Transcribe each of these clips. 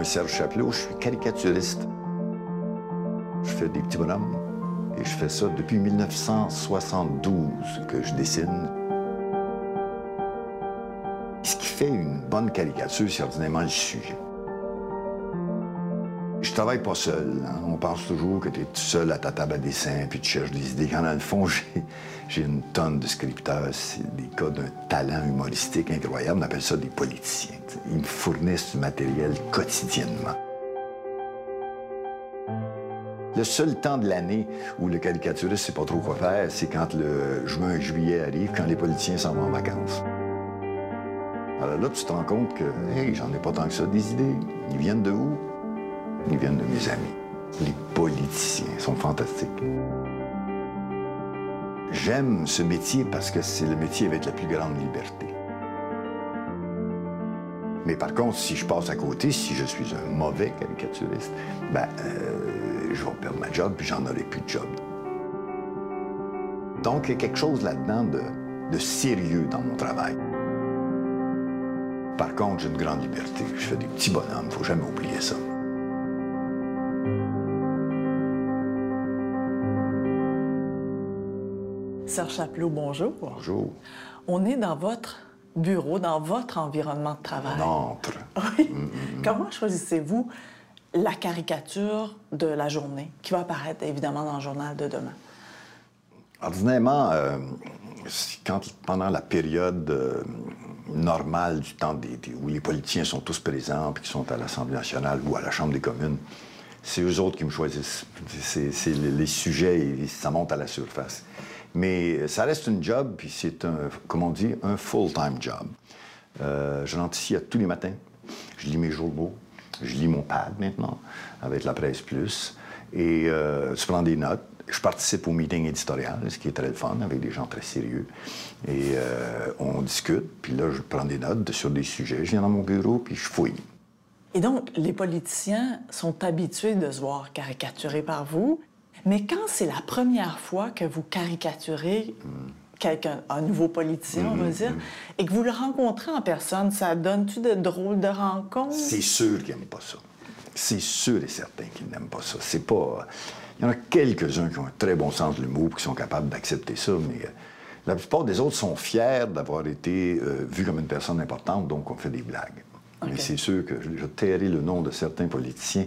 est Serge Chapelot, je suis caricaturiste. Je fais des petits bonhommes et je fais ça depuis 1972 que je dessine. Ce qui fait une bonne caricature, c'est ordinairement le sujet. Je travaille pas seul. hein. On pense toujours que tu es tout seul à ta table à dessin, puis tu cherches des idées. Quand dans le fond, j'ai- une tonne de scripteurs. C'est des cas d'un talent humoristique incroyable. On appelle ça des politiciens. Ils me fournissent du matériel quotidiennement. Le seul temps de l'année où le caricaturiste sait pas trop quoi faire, c'est quand le juin et juillet arrive, quand les politiciens s'en vont en vacances. Alors là, tu te rends compte que, hey, j'en ai pas tant que ça des idées. Ils viennent de où? Ils viennent de mes amis. Les politiciens sont fantastiques. J'aime ce métier parce que c'est le métier avec la plus grande liberté. Mais par contre, si je passe à côté, si je suis un mauvais caricaturiste, ben, euh, je vais perdre ma job puis j'en aurai plus de job. Donc, il y a quelque chose là-dedans de, sérieux dans mon travail. Par contre, j'ai une grande liberté. Je fais des petits bonhommes, faut jamais oublier ça. Serge Chapelot, bonjour. Bonjour. On est dans votre bureau, dans votre environnement de travail. On entre. Oui. Comment choisissez-vous la caricature de la journée qui va apparaître évidemment dans le journal de demain? Ordinairement, euh, quand, pendant la période euh, normale du temps des- des- où les politiciens sont tous présents, puis qui sont à l'Assemblée nationale ou à la Chambre des communes, c'est eux autres qui me choisissent. C'est c'est les, les sujets, et ça monte à la surface. Mais ça reste une job, puis c'est un, comme on dit, un full-time job. Euh, je rentre ici tous les matins. Je lis mes journaux. Je lis mon pad maintenant, avec la presse plus. Et euh, je prends des notes. Je participe au meeting éditorial, ce qui est très fun, avec des gens très sérieux. Et euh, on discute. Puis là, je prends des notes sur des sujets. Je viens dans mon bureau, puis je fouille. Et donc, les politiciens sont habitués de se voir caricaturés par vous, mais quand c'est la première fois que vous caricaturez quelqu'un, un nouveau politicien, on va dire, et que vous le rencontrez en personne, ça donne-tu de drôles de rencontres? C'est sûr qu'ils n'aiment pas ça. C'est sûr et certain qu'ils n'aiment pas ça. C'est pas. Il y en a quelques-uns qui ont un très bon sens de l'humour, qui sont capables d'accepter ça, mais euh, la plupart des autres sont fiers d'avoir été euh, vus comme une personne importante, donc on fait des blagues. Mais c'est sûr que je, je tairai le nom de certains politiciens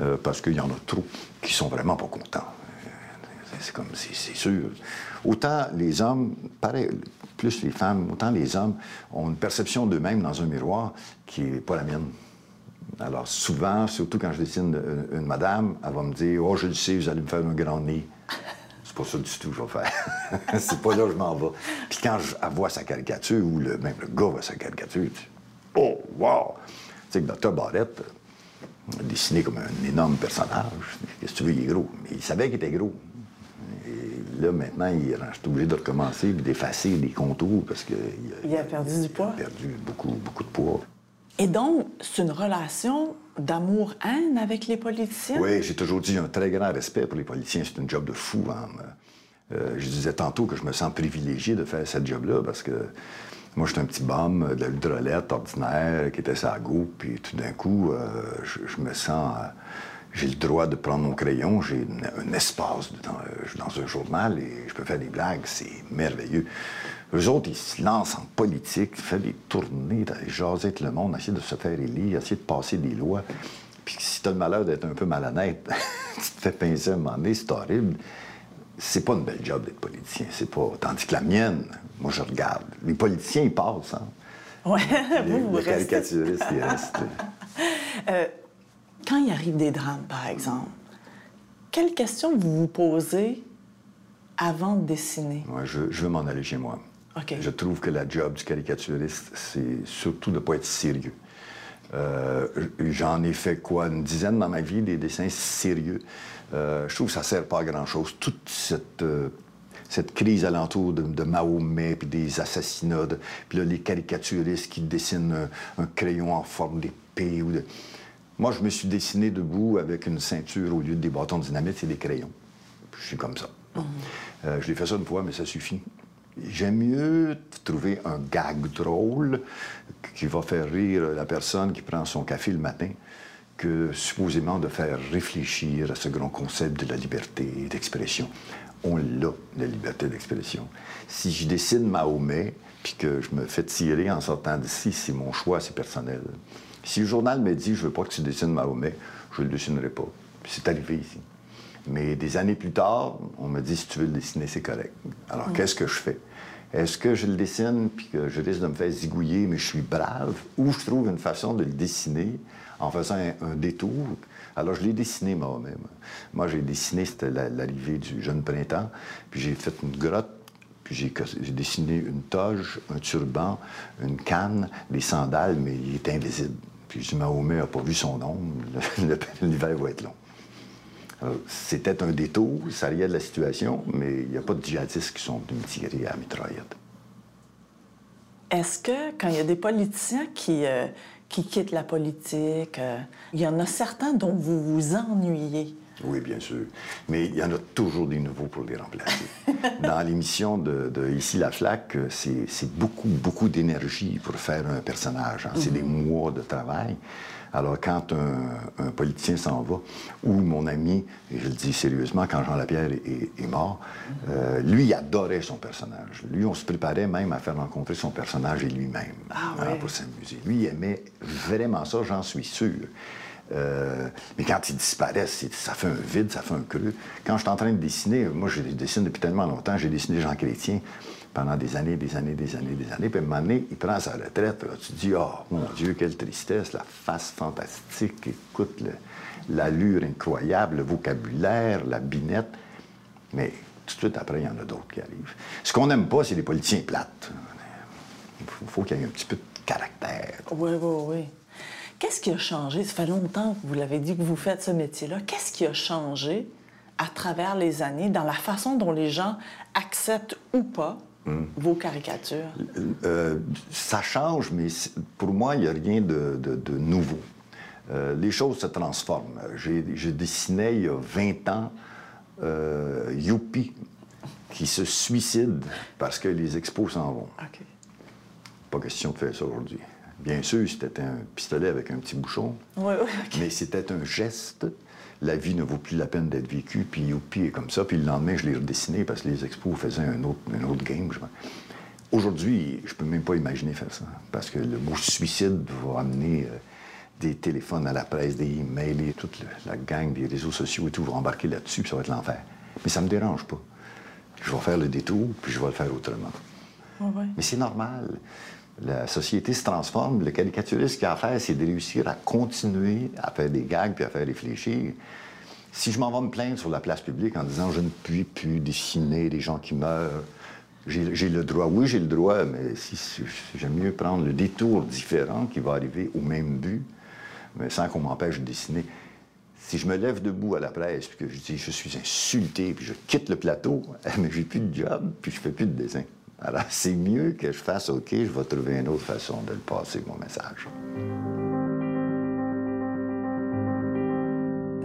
euh, parce qu'il y en a trop qui sont vraiment pas contents. Euh, C'est comme, c'est sûr. Autant les hommes, pareil, plus les femmes, autant les hommes ont une perception d'eux-mêmes dans un miroir qui n'est pas la mienne. Alors souvent, surtout quand je dessine une, une madame, elle va me dire Oh, je le sais, vous allez me faire un grand nez. C'est pas ça du tout que je vais faire. c'est pas là que je m'en vais. Puis quand je, elle voit sa caricature, ou le, même le gars voit sa caricature, tu Oh, wow! Tu sais que Dr. Barrett euh, a dessiné comme un énorme personnage. Qu'est-ce que tu veux, il est gros. Mais il savait qu'il était gros. Et là, maintenant, il est obligé de recommencer puis d'effacer des contours parce qu'il Il a perdu du poids. perdu beaucoup, beaucoup de poids. Et donc, c'est une relation d'amour-haine avec les politiciens? Oui, j'ai toujours dit un très grand respect pour les politiciens. C'est un job de fou. hein. Euh, je disais tantôt que je me sens privilégié de faire cette job-là parce que moi, j'étais un petit bum de l'ultralette ordinaire qui était sa go, puis tout d'un coup, euh, je, me sens. euh, j'ai le droit de prendre mon crayon, j'ai un espace dans, euh, dans un journal et je peux faire des blagues, c'est merveilleux. Eux autres, ils se lancent en politique, font des tournées, jaser avec le monde, essayer de se faire élire, essayer de passer des lois. Puis si tu as le malheur d'être un peu malhonnête, tu te fais pincer un moment donné, c'est horrible. C'est pas une belle job d'être politicien, c'est pas. Tandis que la mienne, moi je regarde. Les politiciens, ils passent, hein. Ouais, Les, vous, vous les restez. caricaturistes, ils restent. Euh, quand il arrive des drames, par exemple, quelles questions vous vous posez avant de dessiner? Moi, je, je veux m'en aller chez moi. OK. Je trouve que la job du caricaturiste, c'est surtout de ne pas être sérieux. Euh, J'en ai fait quoi, une dizaine dans ma vie, des dessins sérieux. Euh, je trouve que ça ne sert pas à grand-chose. Toute cette, euh, cette crise alentour de, de Mahomet, puis des assassinats, de- puis là, les caricaturistes qui dessinent un, un crayon en forme d'épée. Ou de... Moi, je me suis dessiné debout avec une ceinture au lieu de des bâtons de dynamite, c'est des crayons. Je suis comme ça. Je l'ai fait ça une fois, mais ça suffit. J'aime mieux trouver un gag drôle qui va faire rire la personne qui prend son café le matin que supposément de faire réfléchir à ce grand concept de la liberté d'expression. On l'a, la liberté d'expression. Si je dessine Mahomet, puis que je me fais tirer en sortant d'ici, c'est mon choix, c'est personnel. Si le journal me dit je veux pas que tu dessines Mahomet, je le dessinerai pas. C'est arrivé ici. Mais des années plus tard, on me dit si tu veux le dessiner, c'est correct. Alors qu'est-ce que je fais? Est-ce que je le dessine puis que je risque de me faire zigouiller, mais je suis brave, ou je trouve une façon de le dessiner en faisant un, détour? Alors, je l'ai dessiné moi-même. Moi, j'ai dessiné, c'était l'arrivée du jeune printemps, puis j'ai fait une grotte, puis j'ai dessiné une toge, un turban, une canne, des sandales, mais il est invisible. Puis je dis, Mahomet n'a pas vu son ombre, l'hiver va être long. C'était un détour, ça riait de la situation, mais il n'y a pas de djihadistes qui sont venus tirer à mitraillette. Est-ce que quand il y a des politiciens qui, euh, qui quittent la politique, euh, il y en a certains dont vous vous ennuyez? Oui, bien sûr. Mais il y en a toujours des nouveaux pour les remplacer. Dans l'émission de, Ici la flaque, c'est beaucoup, beaucoup d'énergie pour faire un personnage. Hein. C'est des mhm. mois de travail. Alors, quand un, politicien s'en va, ou mon ami, et je le dis sérieusement, quand Jean Lapierre est, mort, euh, lui, il adorait son personnage. Lui, on se préparait même à faire rencontrer son personnage et lui-même ah, hein, pour s'amuser. Lui, il aimait vraiment ça, j'en suis sûr. Euh, mais quand il disparaît, ça fait un vide, ça fait un creux. Quand je suis en train de dessiner, moi, je dessine depuis tellement longtemps, j'ai dessiné Jean Chrétien pendant des années, des années, des années, des années. Puis à un moment donné, il prend sa retraite. tu dis, oh mon Dieu, quelle tristesse, la face fantastique, écoute, l'allure incroyable, le vocabulaire, la binette. Mais tout de suite après, il y en a d'autres qui arrivent. Ce qu'on n'aime pas, c'est les politiciens plates. Il faut qu'il y ait un petit peu de caractère. Oui, oui, oui. Qu'est-ce qui a changé? Ça fait longtemps que vous l'avez dit que vous faites ce métier-là. Qu'est-ce qui a changé à travers les années dans la façon dont les gens acceptent ou pas vos caricatures? Euh, ça change, mais pour moi, il n'y a rien de, nouveau. Euh, les choses se transforment. J'ai dessiné il y a 20 ans euh, Youpi qui se suicide parce que les expos s'en vont. Pas question de faire ça aujourd'hui. Bien sûr, c'était un pistolet avec un petit bouchon, mais c'était un geste la vie ne vaut plus la peine d'être vécue, puis youpi est comme ça. Puis le lendemain, je l'ai redessiné parce que les expos faisaient un autre, un autre game. Aujourd'hui, je peux même pas imaginer faire ça, parce que le mot suicide va amener euh, des téléphones à la presse, des emails, et toute la gang des réseaux sociaux et tout va embarquer là-dessus, puis ça va être l'enfer. Mais ça me dérange pas. Je vais faire le détour, puis je vais le faire autrement. Mais c'est normal la société se transforme. Le caricaturiste, qui a à c'est de réussir à continuer à faire des gags puis à faire réfléchir. Si je m'en vais me plaindre sur la place publique en disant je ne puis plus dessiner des gens qui meurent, j'ai le droit. Oui, j'ai le droit, mais si, j'aime mieux prendre le détour différent qui va arriver au même but, mais sans qu'on m'empêche de dessiner. Si je me lève debout à la presse puis que je dis je suis insulté puis je quitte le plateau, mais j'ai plus de job puis je fais plus de dessin. Alors, c'est mieux que je fasse OK, je vais trouver une autre façon de le passer, mon message.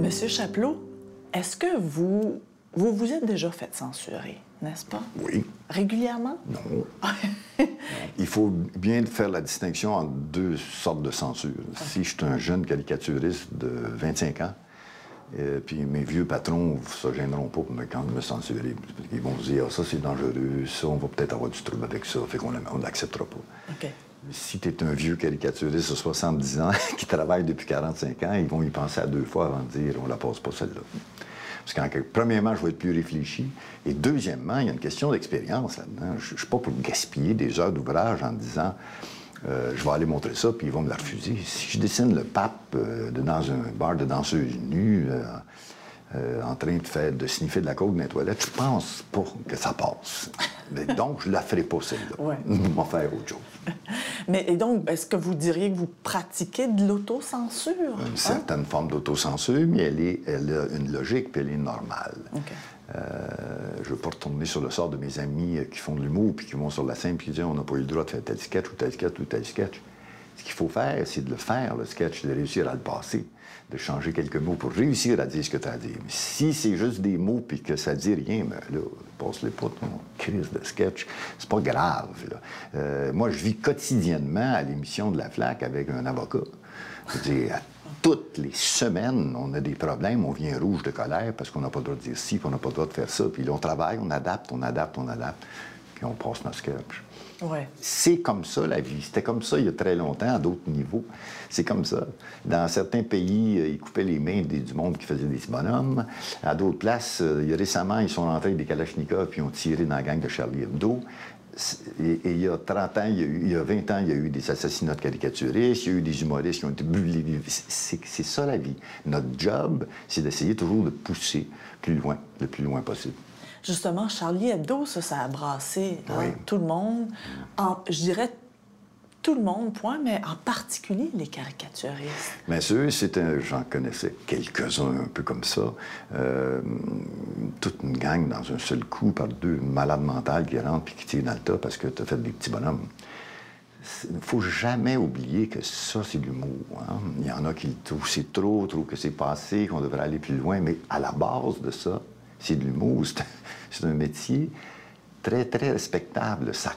Monsieur Chapelot, est-ce que vous, vous vous êtes déjà fait censurer, n'est-ce pas? Oui. Régulièrement? Non. Il faut bien faire la distinction entre deux sortes de censure. Si je suis un jeune caricaturiste de 25 ans, euh, puis mes vieux patrons ne se gêneront pas pour me, quand me censurer. Ils vont se dire ah, ça c'est dangereux, ça on va peut-être avoir du trouble avec ça, fait qu'on n'acceptera pas. Si tu es un vieux caricaturiste de 70 ans qui travaille depuis 45 ans, ils vont y penser à deux fois avant de dire on la passe pas celle-là. Parce que, premièrement, je vais être plus réfléchi. Et deuxièmement, il y a une question d'expérience là-dedans. Je ne suis pas pour gaspiller des heures d'ouvrage en disant euh, je vais aller montrer ça, puis ils vont me la refuser. Si je dessine le pape euh, dans un bar de danseuses nues, euh, en train de, faire, de sniffer de la coke dans les toilettes, je pense pas que ça passe. Mais donc, je la ferai pas, celle-là. Ouais. Vais faire autre chose. Mais et donc, est-ce que vous diriez que vous pratiquez de l'autocensure? Une certaine forme d'autocensure, mais elle, est, elle a une logique, puis elle est normale. Euh, je ne veux pas retourner sur le sort de mes amis euh, qui font de l'humour puis qui vont sur la scène puis qui disent on n'a pas eu le droit de faire tel sketch ou tel sketch ou tel sketch. Ce qu'il faut faire, c'est de le faire, le sketch, de réussir à le passer, de changer quelques mots pour réussir à dire ce que tu as à. Mais si c'est juste des mots puis que ça dit rien, ben là, passe-les pas ton crise de sketch. C'est pas grave. Euh, moi, je vis quotidiennement à l'émission de La Flaque avec un avocat. Je dis, toutes les semaines, on a des problèmes, on vient rouge de colère parce qu'on n'a pas le droit de dire ci, puis on n'a pas le droit de faire ça. Puis là, on travaille, on adapte, on adapte, on adapte, puis on passe notre sketch. Ouais. C'est comme ça la vie. C'était comme ça il y a très longtemps, à d'autres niveaux. C'est comme ça. Dans certains pays, euh, ils coupaient les mains des- du monde qui faisait des bonhommes. À d'autres places, euh, récemment, ils sont rentrés avec des Kalachnikovs puis ils ont tiré dans la gang de Charlie Hebdo. Et, et il y a 30 ans, il y a, eu- il y a 20 ans, il y a eu des assassinats de caricaturistes, il y a eu des humoristes qui ont été brûlés. C'est ça la vie. Notre job, c'est d'essayer toujours de pousser plus loin, le plus loin possible. Justement, Charlie Hebdo, ça, ça a brassé hein, tout le monde. En- je dirais tout le monde, point, mais en particulier les caricaturistes. Bien sûr, c'était, j'en connaissais quelques-uns un peu comme ça. Euh, toute une gang dans un seul coup par deux malades mentales qui rentrent puis qui tirent dans le tas parce que tu as fait des petits bonhommes. Il ne faut jamais oublier que ça, c'est de l'humour. hein. Il y en a qui le trouvent c'est trop, trouvent que c'est passé, qu'on devrait aller plus loin. Mais à la base de ça, c'est de l'humour. C'est un- C'est un métier très, très respectable. Ça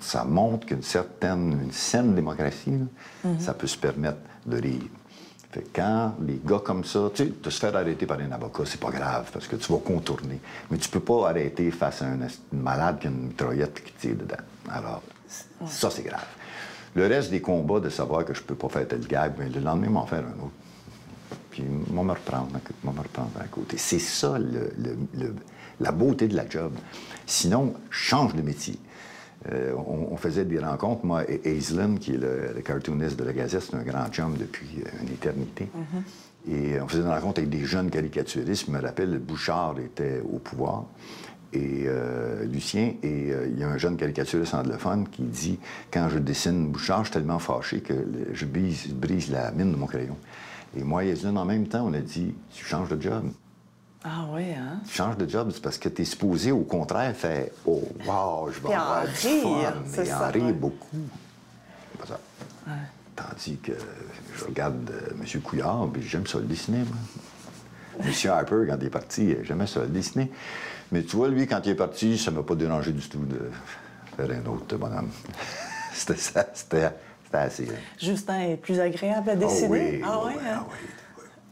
ça montre qu'une certaine, une saine démocratie, là, ça peut se permettre de rire. Fait que quand les gars comme ça, tu sais, de se faire arrêter par un avocat, c'est pas grave parce que tu vas contourner. Mais tu peux pas arrêter face à un malade qui a une mitraillette qui tire dedans. Alors, ça, c'est grave. Le reste des combats, de savoir que je peux pas faire tel gag, mais le lendemain, m'en faire un autre. Puis, moi, me reprendre, moi, me reprendre à côté. C'est ça, le- le- le- la beauté de la job. Sinon, change de métier. Euh, on, on faisait des rencontres. Moi, et Aislinn, qui est le, le cartooniste de la Gazette, c'est un grand chum depuis euh, une éternité. Et on faisait des rencontres avec des jeunes caricaturistes. Je me rappelle, Bouchard était au pouvoir. Et euh, Lucien, et euh, il y a un jeune caricaturiste anglophone qui dit Quand je dessine Bouchard, je suis tellement fâché que je brise, je brise la mine de mon crayon. Et moi et Aislinn, en même temps, on a dit Tu changes de job. Ah oui, hein? Tu changes de job, c'est parce que tu es supposé, au contraire, faire Oh, wow, je vais avoir du rire, fun. Et en ça, rire ouais. beaucoup. C'est pas ça. Tandis que je regarde euh, M. Couillard, puis j'aime ça le dessiner, moi. M. Harper, quand il est parti, j'aimais ça le dessiner. Mais tu vois, lui, quand il est parti, ça m'a pas dérangé du tout de faire un autre bonhomme. c'était ça, c'était c'était assez. hein. Justin est plus agréable à dessiner. Ah ah oui, ouais, oui, hein? ah oui,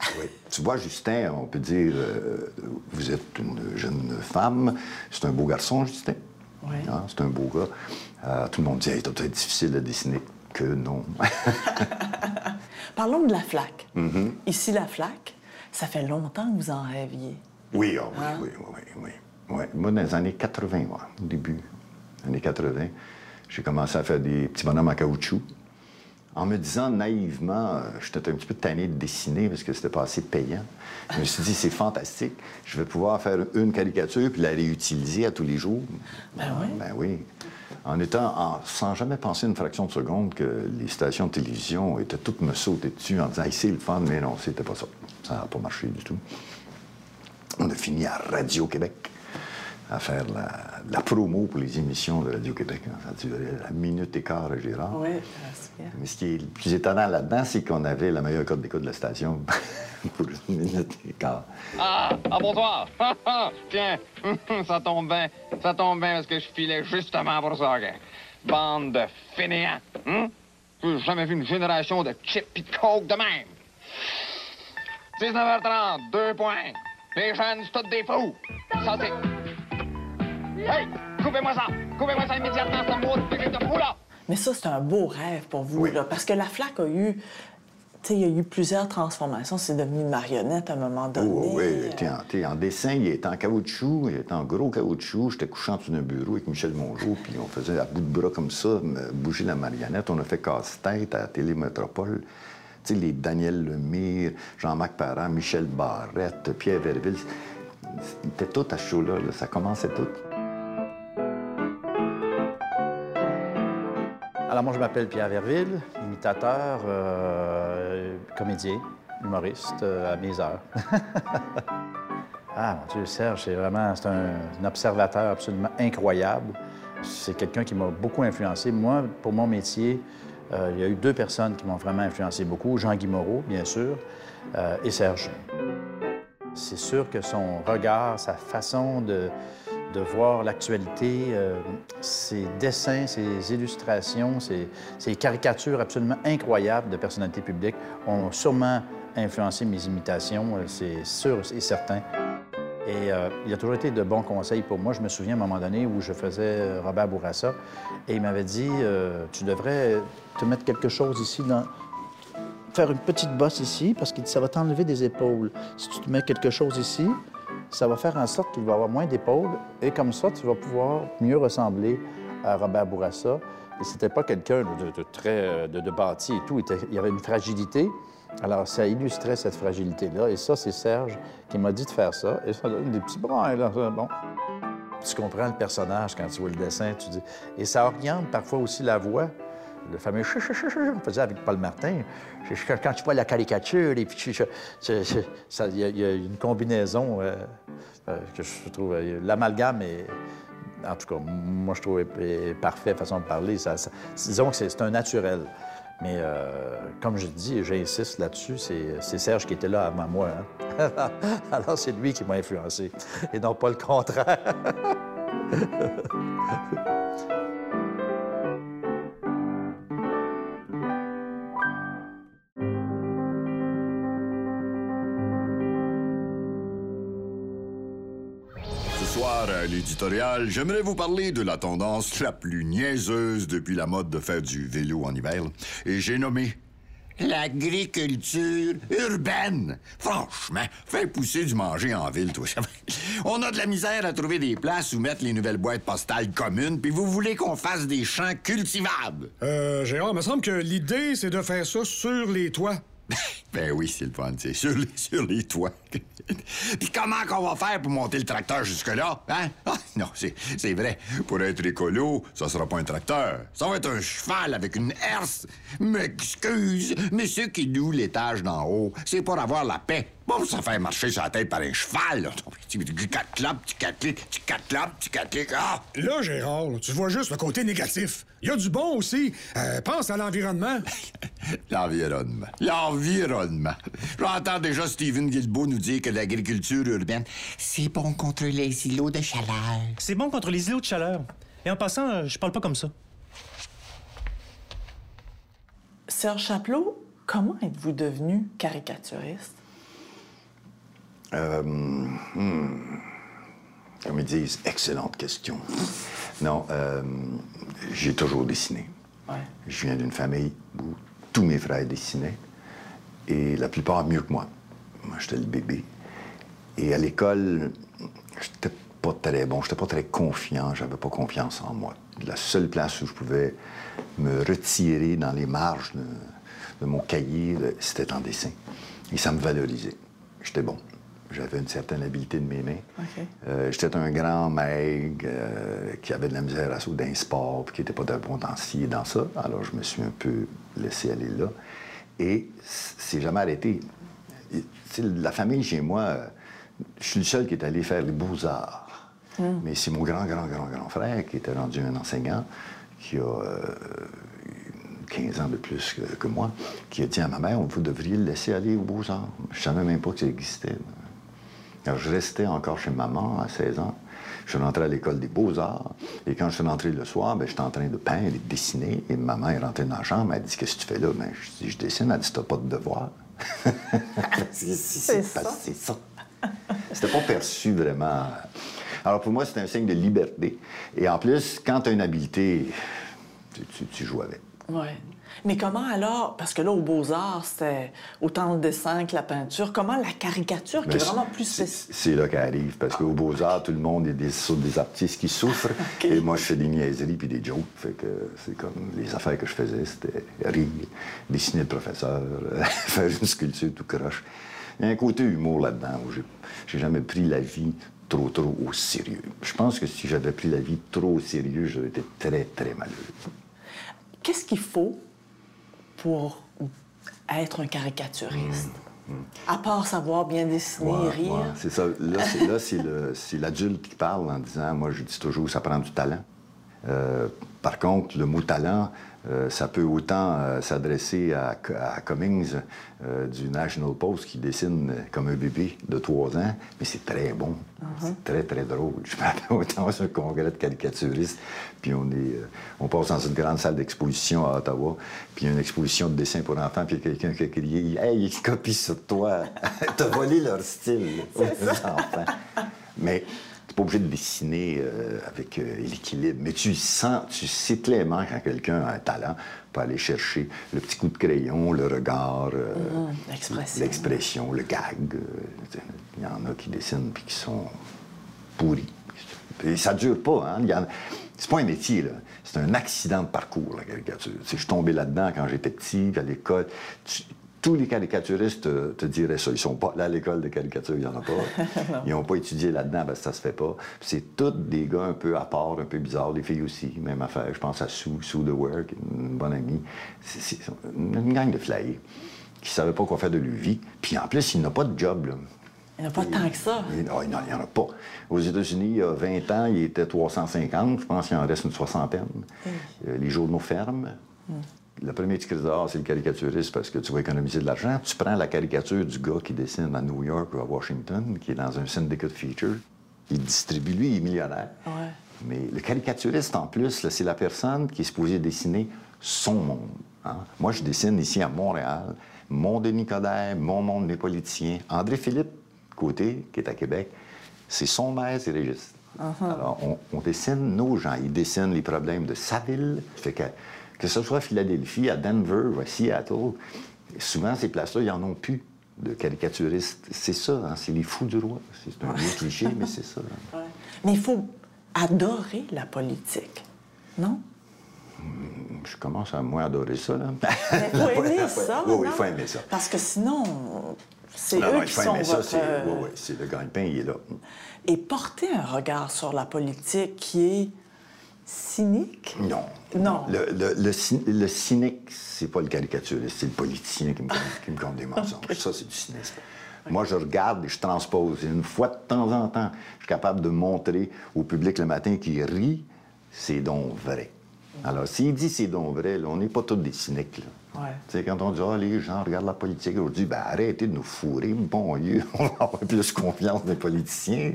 oui, oui. Tu vois, Justin, on peut dire, euh, vous êtes une jeune femme, c'est un beau garçon, Justin. Oui. Hein, c'est un beau gars. Euh, tout le monde dit, hey, ça doit être difficile à dessiner. Que non. Parlons de la flaque. Mm-hmm. Ici, la flaque, ça fait longtemps que vous en rêviez. oui, ah oui, Hein? oui, oui, oui, oui. Ouais. Moi, dans les années 80, ouais, au début, années 80, j'ai commencé à faire des petits bonhommes en caoutchouc. En me disant naïvement, euh, j'étais un petit peu tanné de dessiner parce que c'était pas assez payant. Je me suis dit, c'est fantastique. Je vais pouvoir faire une caricature puis la réutiliser à tous les jours. Ben oui. Ben oui. En étant, en- sans jamais penser une fraction de seconde que les stations de télévision étaient toutes me sauter dessus en disant, hey, c'est le fun, mais non, c'était pas ça. Ça n'a pas marché du tout. On a fini à Radio-Québec à faire la, la promo pour les émissions de Radio-Québec. Ça a duré la minute et quart à Gérard. Oui, c'est bien. Mais ce qui est le plus étonnant là-dedans, c'est qu'on avait la meilleure cote d'écoute de la station pour une minute et quart. Ah, ah bonsoir. Tiens, ça tombe bien. Ça tombe bien parce que je filais justement pour ça. gars. Bande de fainéants. Hein? J'ai jamais vu une génération de chips pis de coke de même? 19h30, deux points. Les jeunes, c'est tous des fous. Ça, c'est... Hey, coupez-moi ça. Coupez-moi ça immédiatement, de. Mais ça, c'est un beau rêve pour vous, Oui. là, parce que la flaque a eu. Tu sais, il y a eu plusieurs transformations. C'est devenu une marionnette à un moment donné. Oh, oui, était en, dessin, il était en caoutchouc, il était en gros caoutchouc. J'étais couchant sur un bureau avec Michel Mongeau, puis on faisait à bout de bras comme ça, bouger la marionnette. On a fait casse-tête à Télémétropole. Tu sais, les Daniel Lemire, Jean-Marc Parent, Michel Barrette, Pierre Verville. C'était tout à show-là, là. ça commençait tout. Alors, moi, je m'appelle Pierre Verville, imitateur, euh, comédien, humoriste euh, à mes heures. ah, mon Dieu, Serge, c'est vraiment un, observateur absolument incroyable. C'est quelqu'un qui m'a beaucoup influencé. Moi, pour mon métier, euh, il y a eu deux personnes qui m'ont vraiment influencé beaucoup. Jean-Guy Moreau, bien sûr, et Serge. C'est sûr que son regard, sa façon de, de voir l'actualité, euh, ces dessins, ces illustrations, ces, caricatures absolument incroyables de personnalités publiques ont sûrement influencé mes imitations, euh, c'est sûr et certain. Et euh, il a toujours été de bons conseils pour moi. Je me souviens à un moment donné où je faisais Robert Bourassa et il m'avait dit Tu devrais te mettre quelque chose ici faire une petite bosse ici parce que ça va t'enlever des épaules. Si tu te mets quelque chose ici, ça va faire en sorte qu'il va avoir moins d'épaules et comme ça, tu vas pouvoir mieux ressembler à Robert Bourassa. Et c'était pas quelqu'un de, très de, de, bâti et tout. Il, y avait une fragilité. Alors, ça illustrait cette fragilité-là. Et ça, c'est Serge qui m'a dit de faire ça. Et ça donne des petits bras. Bon. Tu comprends le personnage quand tu vois le dessin. Et ça oriente parfois aussi la voix le fameux on faisait avec Paul Martin. Quand tu vois la caricature, et puis il y, a une combinaison euh, euh, que je trouve. Euh, l'amalgame est. En tout cas, moi, je trouve parfait, façon de parler. Disons que c'est un naturel. Mais comme je dis, j'insiste là-dessus, c'est Serge qui était là avant moi. Hein. Alors, c'est lui qui m'a influencé, et non pas le contraire. j'aimerais vous parler de la tendance la plus niaiseuse depuis la mode de faire du vélo en hiver. Et j'ai nommé l'agriculture urbaine. Franchement, fait pousser du manger en ville, toi. On a de la misère à trouver des places où mettre les nouvelles boîtes postales communes, puis vous voulez qu'on fasse des champs cultivables. Euh, Gérard, il me semble que l'idée, c'est de faire ça sur les toits. ben oui, c'est le fun, c'est sur les, sur les toits. Puis comment qu'on va faire pour monter le tracteur jusque-là, hein? Ah, non, c'est vrai. Pour être écolo, ça sera pas un tracteur. Ça va être un cheval avec une herse. M'excuse, mais ceux qui louent l'étage d'en haut, c'est pour avoir la paix. Bon, ça fait marcher sur la tête par un cheval, là. Tu catclapes, tu catcliques, tu catclapes, tu. Ah! Là, Gérard, tu vois juste le côté négatif. Il y a du bon aussi. Euh, pense à l'environnement. l'environnement. L'environnement. J'entends déjà Steven Guilbeault nous dire que l'agriculture urbaine, c'est bon contre les îlots de chaleur. C'est bon contre les îlots de chaleur. Et en passant, euh, je parle pas comme ça. Serge Chapelot, comment êtes-vous devenu caricaturiste? Euh, hmm, comme ils disent, excellente question. Non, euh, j'ai toujours dessiné. Je viens d'une famille où tous mes frères dessinaient et la plupart mieux que moi. Moi, j'étais le bébé. Et à l'école, j'étais pas très bon, j'étais pas très confiant, j'avais pas confiance en moi. La seule place où je pouvais me retirer dans les marges de mon cahier, c'était en dessin. Et ça me valorisait. J'étais bon. J'avais une certaine habileté de mes mains. Euh, j'étais un grand mec euh, qui avait de la misère à sauter d'un sport, puis qui n'était pas d'un bon dans ça. Alors, je me suis un peu laissé aller là. Et c'est jamais arrêté. la famille chez moi, je suis le seul qui est allé faire les beaux-arts. Hmm. Mais c'est mon grand, grand, grand, grand frère qui était rendu un enseignant, qui a 15 euh, ans de plus que, moi, qui a dit à ma mère, vous devriez le laisser aller aux beaux-arts. Je savais même pas que ça existait. Alors, je restais encore chez maman à 16 ans. Je suis rentré à l'école des beaux-arts. Et quand je suis rentré le soir, ben, j'étais en train de peindre et de dessiner. Et maman est rentrée dans la chambre. Elle dit Qu'est-ce que tu fais là? Ben, Je dis Je dessine. Elle dit T'as pas de devoir. c'est ça. Ça. C'était pas perçu vraiment. Alors, pour moi, c'était un signe de liberté. Et en plus, quand tu as une habileté, tu, tu joues avec. Oui. Mais comment alors, parce que là, aux Beaux-Arts, c'était autant le dessin que la peinture, comment la caricature, qui est vraiment plus spécifique? C'est là qu'elle arrive, parce qu'aux Beaux-Arts, tout le monde est des, des artistes qui souffrent, et moi, je fais des niaiseries puis des jokes, fait que c'est comme les affaires que je faisais, c'était rire, dessiner le professeur, faire une sculpture tout croche. Il y a un côté humour là-dedans, où j'ai jamais pris la vie trop, trop au sérieux. Je pense que si j'avais pris la vie trop au sérieux, j'aurais été très, très malheureux. Qu'est-ce qu'il faut pour être un caricaturiste? Mm, mm. À part savoir bien dessiner et rire. C'est ça. Là, c'est l'adulte qui parle en disant Moi, je dis toujours, ça prend du talent. Euh, par contre, le mot talent, euh, ça peut autant euh, s'adresser à, à, Cummings euh, du National Post qui dessine comme un bébé de trois ans, mais c'est très bon. C'est très, très drôle. Je me autant sur un congrès de caricaturistes, puis on, est, on passe dans une grande salle d'exposition à Ottawa, puis il y a une exposition de dessin pour enfants, puis il y a quelqu'un qui a crié Hey, ils copient sur toi. T'as volé leur style aux enfants. Mais tu pas obligé de dessiner euh, avec euh, l'équilibre, mais tu sens, tu sais clairement quand quelqu'un a un talent pour aller chercher le petit coup de crayon, le regard, euh, l'expression. l'expression, le gag. Il y en a qui dessinent puis qui sont pourris. Et ça dure pas, hein? C'est pas un métier, là. C'est un accident de parcours, la caricature. je suis tombé là-dedans quand j'étais petit, à l'école tous les caricaturistes te, diraient ça. Ils sont pas là à l'école de caricature, il n'y en a pas. Ils n'ont pas étudié là-dedans parce que ça se fait pas. C'est tous des gars un peu à part, un peu bizarres, les filles aussi, même affaire. Je pense à Sue, Sue The Work, une bonne amie. C'est une gang de flyers qui ne savaient pas quoi faire de leur vie. Puis en plus, il n'a pas de job, là. Il n'y en a pas tant que ça. Il, non, il n'y en a pas. Aux États-Unis, il y a 20 ans, il était 350. Je pense qu'il en reste une soixantaine. Euh, les journaux ferment. Hmm le premier tu c'est le caricaturiste parce que tu vas économiser de l'argent. Tu prends la caricature du gars qui dessine à New York ou à Washington, qui est dans un syndicate feature. Il distribue, lui, il est millionnaire. Mais le caricaturiste, en plus, c'est la personne qui est supposée dessiner son monde. Hein. Moi, je dessine ici à Montréal mon Denis Coderre, mon monde des politiciens. André Philippe Côté, qui est à Québec, c'est son maître et régiste. Uh-huh. Alors, on, dessine nos gens. Il dessine les problèmes de sa ville. Fait que que ce soit à Philadelphie, à Denver ou à Seattle, souvent ces places-là, ils n'en ont plus de caricaturistes. C'est ça, hein, c'est les fous du roi. C'est un vieux cliché, mais c'est ça. Hein. Mais il faut adorer la politique, non? Hmm, je commence à moins adorer ça, là. Mais il faut aimer ça. Oui, il faut aimer ça. Parce que sinon, c'est eux qui sont votre... Ça, oui, oui, c'est le gagne-pain, il est là. Et porter un regard sur la politique qui est cynique? Non. Non. Le, le, le, cynique, c'est pas le caricaturiste, c'est le politicien qui me, qui me compte des mensonges. Ça, c'est du cynisme. Moi, je regarde et je transpose. Et une fois de temps en temps, je suis capable de montrer au public le matin qui rit, c'est donc vrai. Alors, s'il dit c'est donc vrai, là, on n'est pas tous des cyniques. Là. Ouais. quand on dit ah, les gens regardent la politique aujourd'hui, ben arrêtez de nous fourrer, bon Dieu, on va avoir plus confiance des politiciens.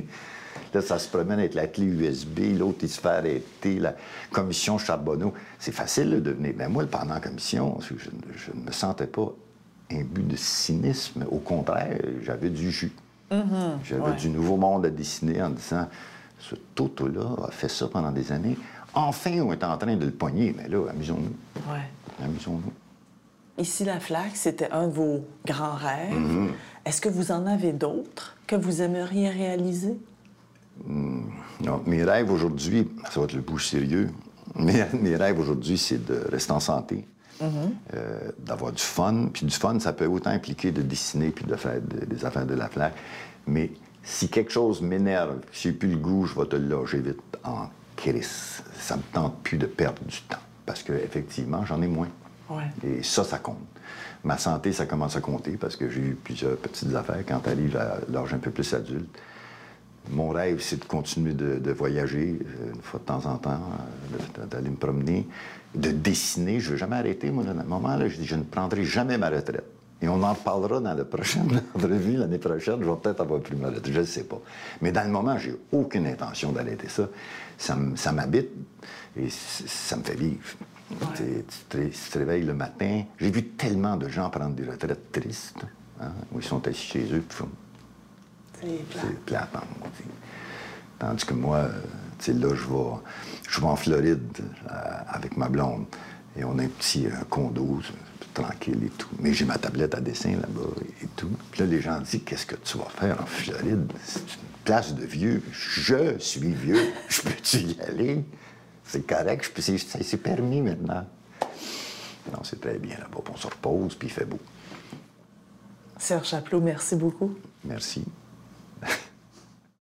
Là, ça se promène avec la clé USB, l'autre, il se fait arrêter, la commission Charbonneau. C'est facile de devenir. Mais moi, pendant la commission, je, ne me sentais pas imbu de cynisme. Au contraire, j'avais du jus. Mm-hmm. J'avais du nouveau monde à dessiner en disant ce Toto-là a fait ça pendant des années. Enfin, on est en train de le pogner. Mais là, amusons-nous. Ouais. Amusons-nous. Ici, la flaque, c'était un de vos grands rêves. Mm-hmm. Est-ce que vous en avez d'autres que vous aimeriez réaliser? Hmm, non, mes rêves aujourd'hui, ça va être le bouche sérieux, mes, mes rêves aujourd'hui, c'est de rester en santé, mm-hmm. euh, d'avoir du fun. Puis du fun, ça peut autant impliquer de dessiner puis de faire des affaires de la flaque. Mais si quelque chose m'énerve, si j'ai plus le goût, je vais te le loger vite en crise. Ça me tente plus de perdre du temps. Parce qu'effectivement, j'en ai moins. Et ça, ça compte. Ma santé, ça commence à compter parce que j'ai eu plusieurs petites affaires quand tu arrives à l'âge un peu plus adulte. Mon rêve, c'est de continuer de, voyager euh, une fois de temps en temps, euh, d'aller me promener, de dessiner. Je ne veux jamais arrêter, moi, à un moment, là, je dis, je ne prendrai jamais ma retraite. Et on en reparlera dans la prochaine revue l'année prochaine. Je vais peut-être avoir pris ma retraite, je ne sais pas. Mais dans le moment, j'ai aucune intention d'arrêter ça. Ça m'habite et ça me fait vivre. Tu, te, réveilles le matin. J'ai vu tellement de gens prendre des retraites tristes, hein, où ils sont assis chez eux, puis c'est plate. Hein, Tandis que moi, tu sais, là, je vais, je vais en Floride euh, avec ma blonde. Et on a un petit euh, condo, tranquille et tout. Mais j'ai ma tablette à dessin là-bas et tout. Puis là, les gens disent Qu'est-ce que tu vas faire en Floride? C'est une place de vieux. Je suis vieux. Je peux-tu y aller? C'est correct. C'est permis maintenant. Non, c'est très bien là-bas. On se repose, puis il fait beau. Serge Chaplot, merci beaucoup. Merci.